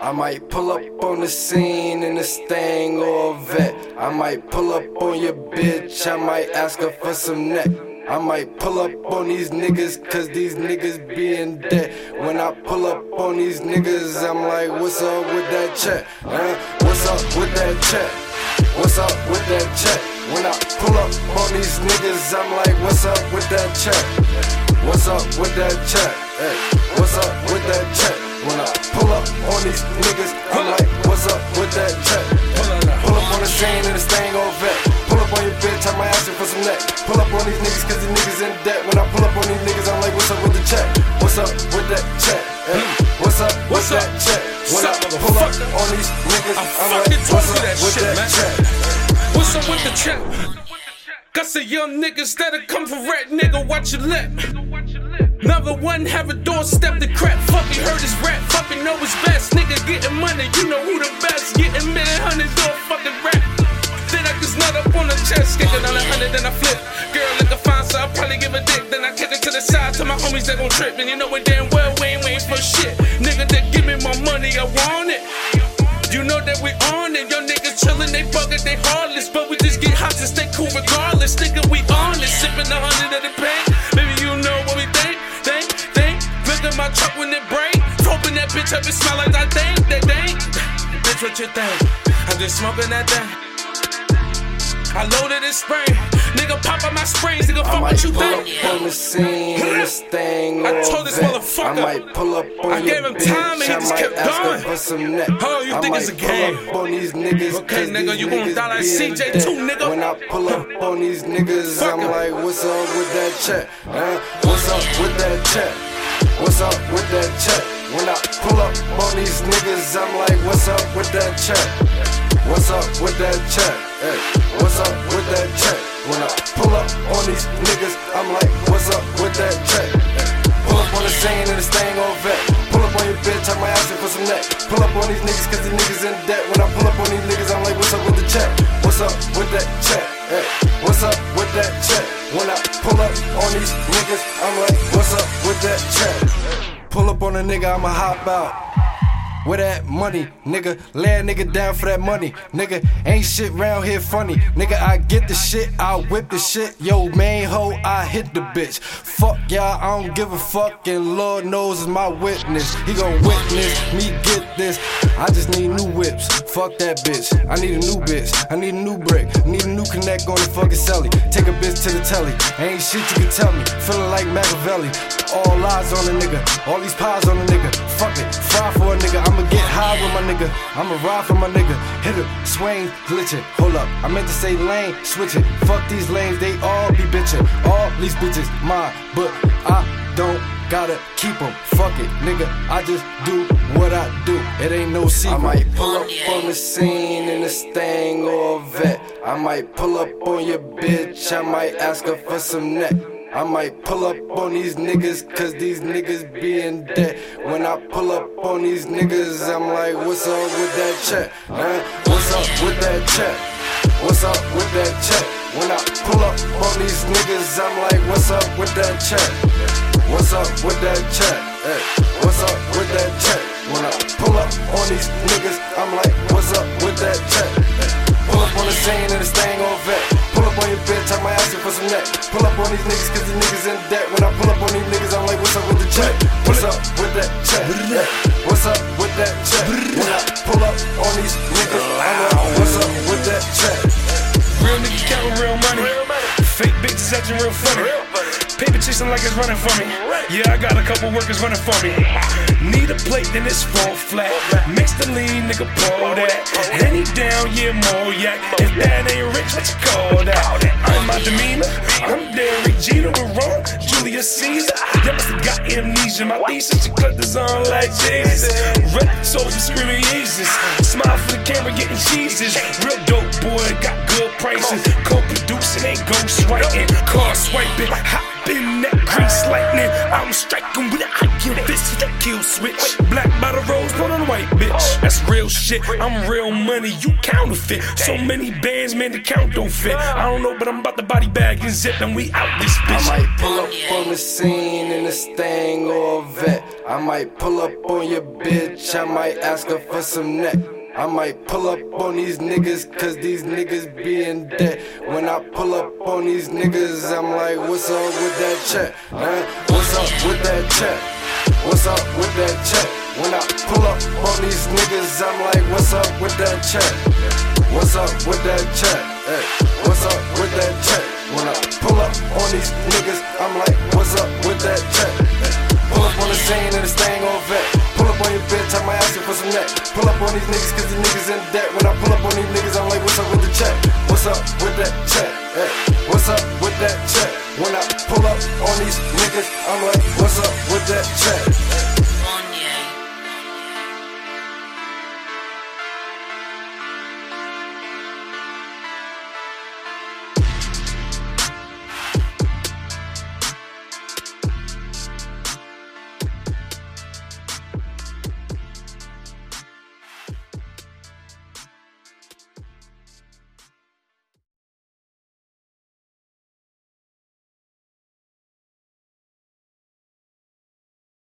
I might pull up on the scene in a Stang or a vet. I might pull up on your bitch, I might ask her for some neck. I might pull up on these niggas, cause these niggas be in debt. When I pull up on these niggas, I'm like, what's up with that check? Huh? What's up with that check? What's up with that check? When I pull up on these niggas, I'm like, what's up with that check? What's up with that check? Hey, what's up with that check? When I pull up on these niggas, I'm like, what's up with that check? Pull up on the scene in the Stang or vet. Pull up on your bitch, I might ask you for some neck. Pull up on these niggas, cause these niggas in debt. When I pull up on these niggas, I'm like, what's up with the check? What's up with that check? What's up with What's up? that check? When I pull up on these niggas, I'm fucking like, what's up that with shit, that man. check? What's up with the check? Got some young niggas that'll come for rat, nigga, watch your lip. Number one, have a doorstep to crap. Fucking heard his rap, fucking know his best. Nigga getting money, you know who the best. Getting million hundreds door fucking rap. Then I just nut up on the chest, kicking on a hundred, then I flip. Girl, look a fine, so I'll probably give a dick. Then I kick it to the side to my homies that gon' trip. And you know it damn well we ain't waiting for shit. Nigga, that give me my money, I want it. You know that we on it. Young niggas chillin', they buggin', they heartless. But we just get hot to stay cool regardless. Nigga, we on it. Sippin' a hundred of the bitch up, it smell like I think, that think. Bitch, what you think? I'm just smoking that thing. I loaded this spring. Nigga, pop up my springs. Nigga, I fuck what you pull up think. on the scene a Stang I told this motherfucker. I might pull up on I gave him bitch. time and he just kept going. for some neck. Oh, you I think it's a game? on these niggas. Okay, nigga, you niggas die like be in CJ debt. too, nigga? When I pull up on these niggas, Fuck I'm 'em. like, what's up with that check? Huh? What's up with that check? What's up with that check? When I pull up on these niggas, I'm like, what's up with that check? What's up with that check? Hey, what's up with that check? When I pull up on these niggas, I'm like, what's up with that check? Pull up on the scene and the Stang or vet. Pull up on your bitch, I might ask you for some neck. Pull up on these niggas, cause these niggas in debt. When I pull up on these niggas, I'm like, what's up with the check? What's up with that check? Hey, what's up with that check? When I pull up on these niggas, I'm like, what's up with that check? Pull up on a nigga, I'ma hop out. Where that money, nigga? Lay a nigga down for that money, nigga. Ain't shit round here funny, nigga. I get the shit, I whip the shit. Yo, main hoe, I hit the bitch. Fuck y'all, I don't give a fuck, and Lord knows is my witness. He gon' witness me get this. I just need new whips. Fuck that bitch. I need a new bitch. I need a new brick. Need a new connect on the fucking celly. Take a bitch to the telly. Ain't shit you can tell me. Feeling like Machiavelli. All lies on a nigga. All these pies on a nigga. High with my nigga. I'ma ride for my nigga. Hit it. Swing. Glitching. Hold up. I meant to say lane. Switch it. Fuck these lanes. They all be bitchin'. All these bitches mine. But I don't gotta keep 'em. Fuck it, nigga. I just do what I do. It ain't no secret. I might pull up on the scene in a Stang or a vet. I might pull up on your bitch. I might ask her for some neck. I might pull up on these niggas, cause these niggas be in debt. When I pull up on these niggas, I'm like, what's up with that check? Huh? What's up with that check? What's up with that check? When I pull up on these niggas, I'm like, what's up with that check? What's up with that check? Hey, what's up with that check? When I pull up on these niggas, I'm like, ask you for some neck. Pull up on these niggas, cause these niggas in debt. When I pull up on these niggas, I'm like, what's up with the check? What's up with that check? What's up with that check? When I pull up on these niggas, I'm like, what's up with that check? Real nigga counting real money. Fake bitches acting real funny. Paper chasing like it's running for me. Yeah, I got a couple workers running for me. Need a plate, then it's fall flat. Mix the lean, nigga, pour that. Henny down, yeah, more yak. If that ain't rich, what you call that? I'm my demeanor. I'm Derek Jeter with Ron, Julius Caesar. Y'all must have got amnesia. My thesis, you cut this on like Jesus. Red souls, screaming Jesus. Smile for the camera, getting cheeses. Real dope boy, got good prices. Co-producing, ain't ghost real shit. I'm real money, you counterfeit. So many bands, man, the count don't fit. I don't know, but I'm about to body bag and zip, and we out this bitch. I might pull up on the scene in a Stang or a vet. I might pull up on your bitch, I might ask her for some neck. I might pull up on these niggas, cause these niggas be in debt. When I pull up on these niggas, I'm like, what's up with that check? Huh? What's up with that check? What's up with that check? When I pull up on these niggas, I'm like, what's up with that check? What's up with that check? Hey, what's up with that check? When I pull up on these niggas, I'm like, what's up with that check? Hey, pull up on the scene and the Stang on vet. Pull up on your bitch, I might ask you for some neck. Pull up on these niggas, cause these niggas in debt. When I pull up on these niggas, I'm like, what's up with the check? What's up with that check? Hey, what's up with that check? When I pull up on these niggas, I'm like, what's up with that check?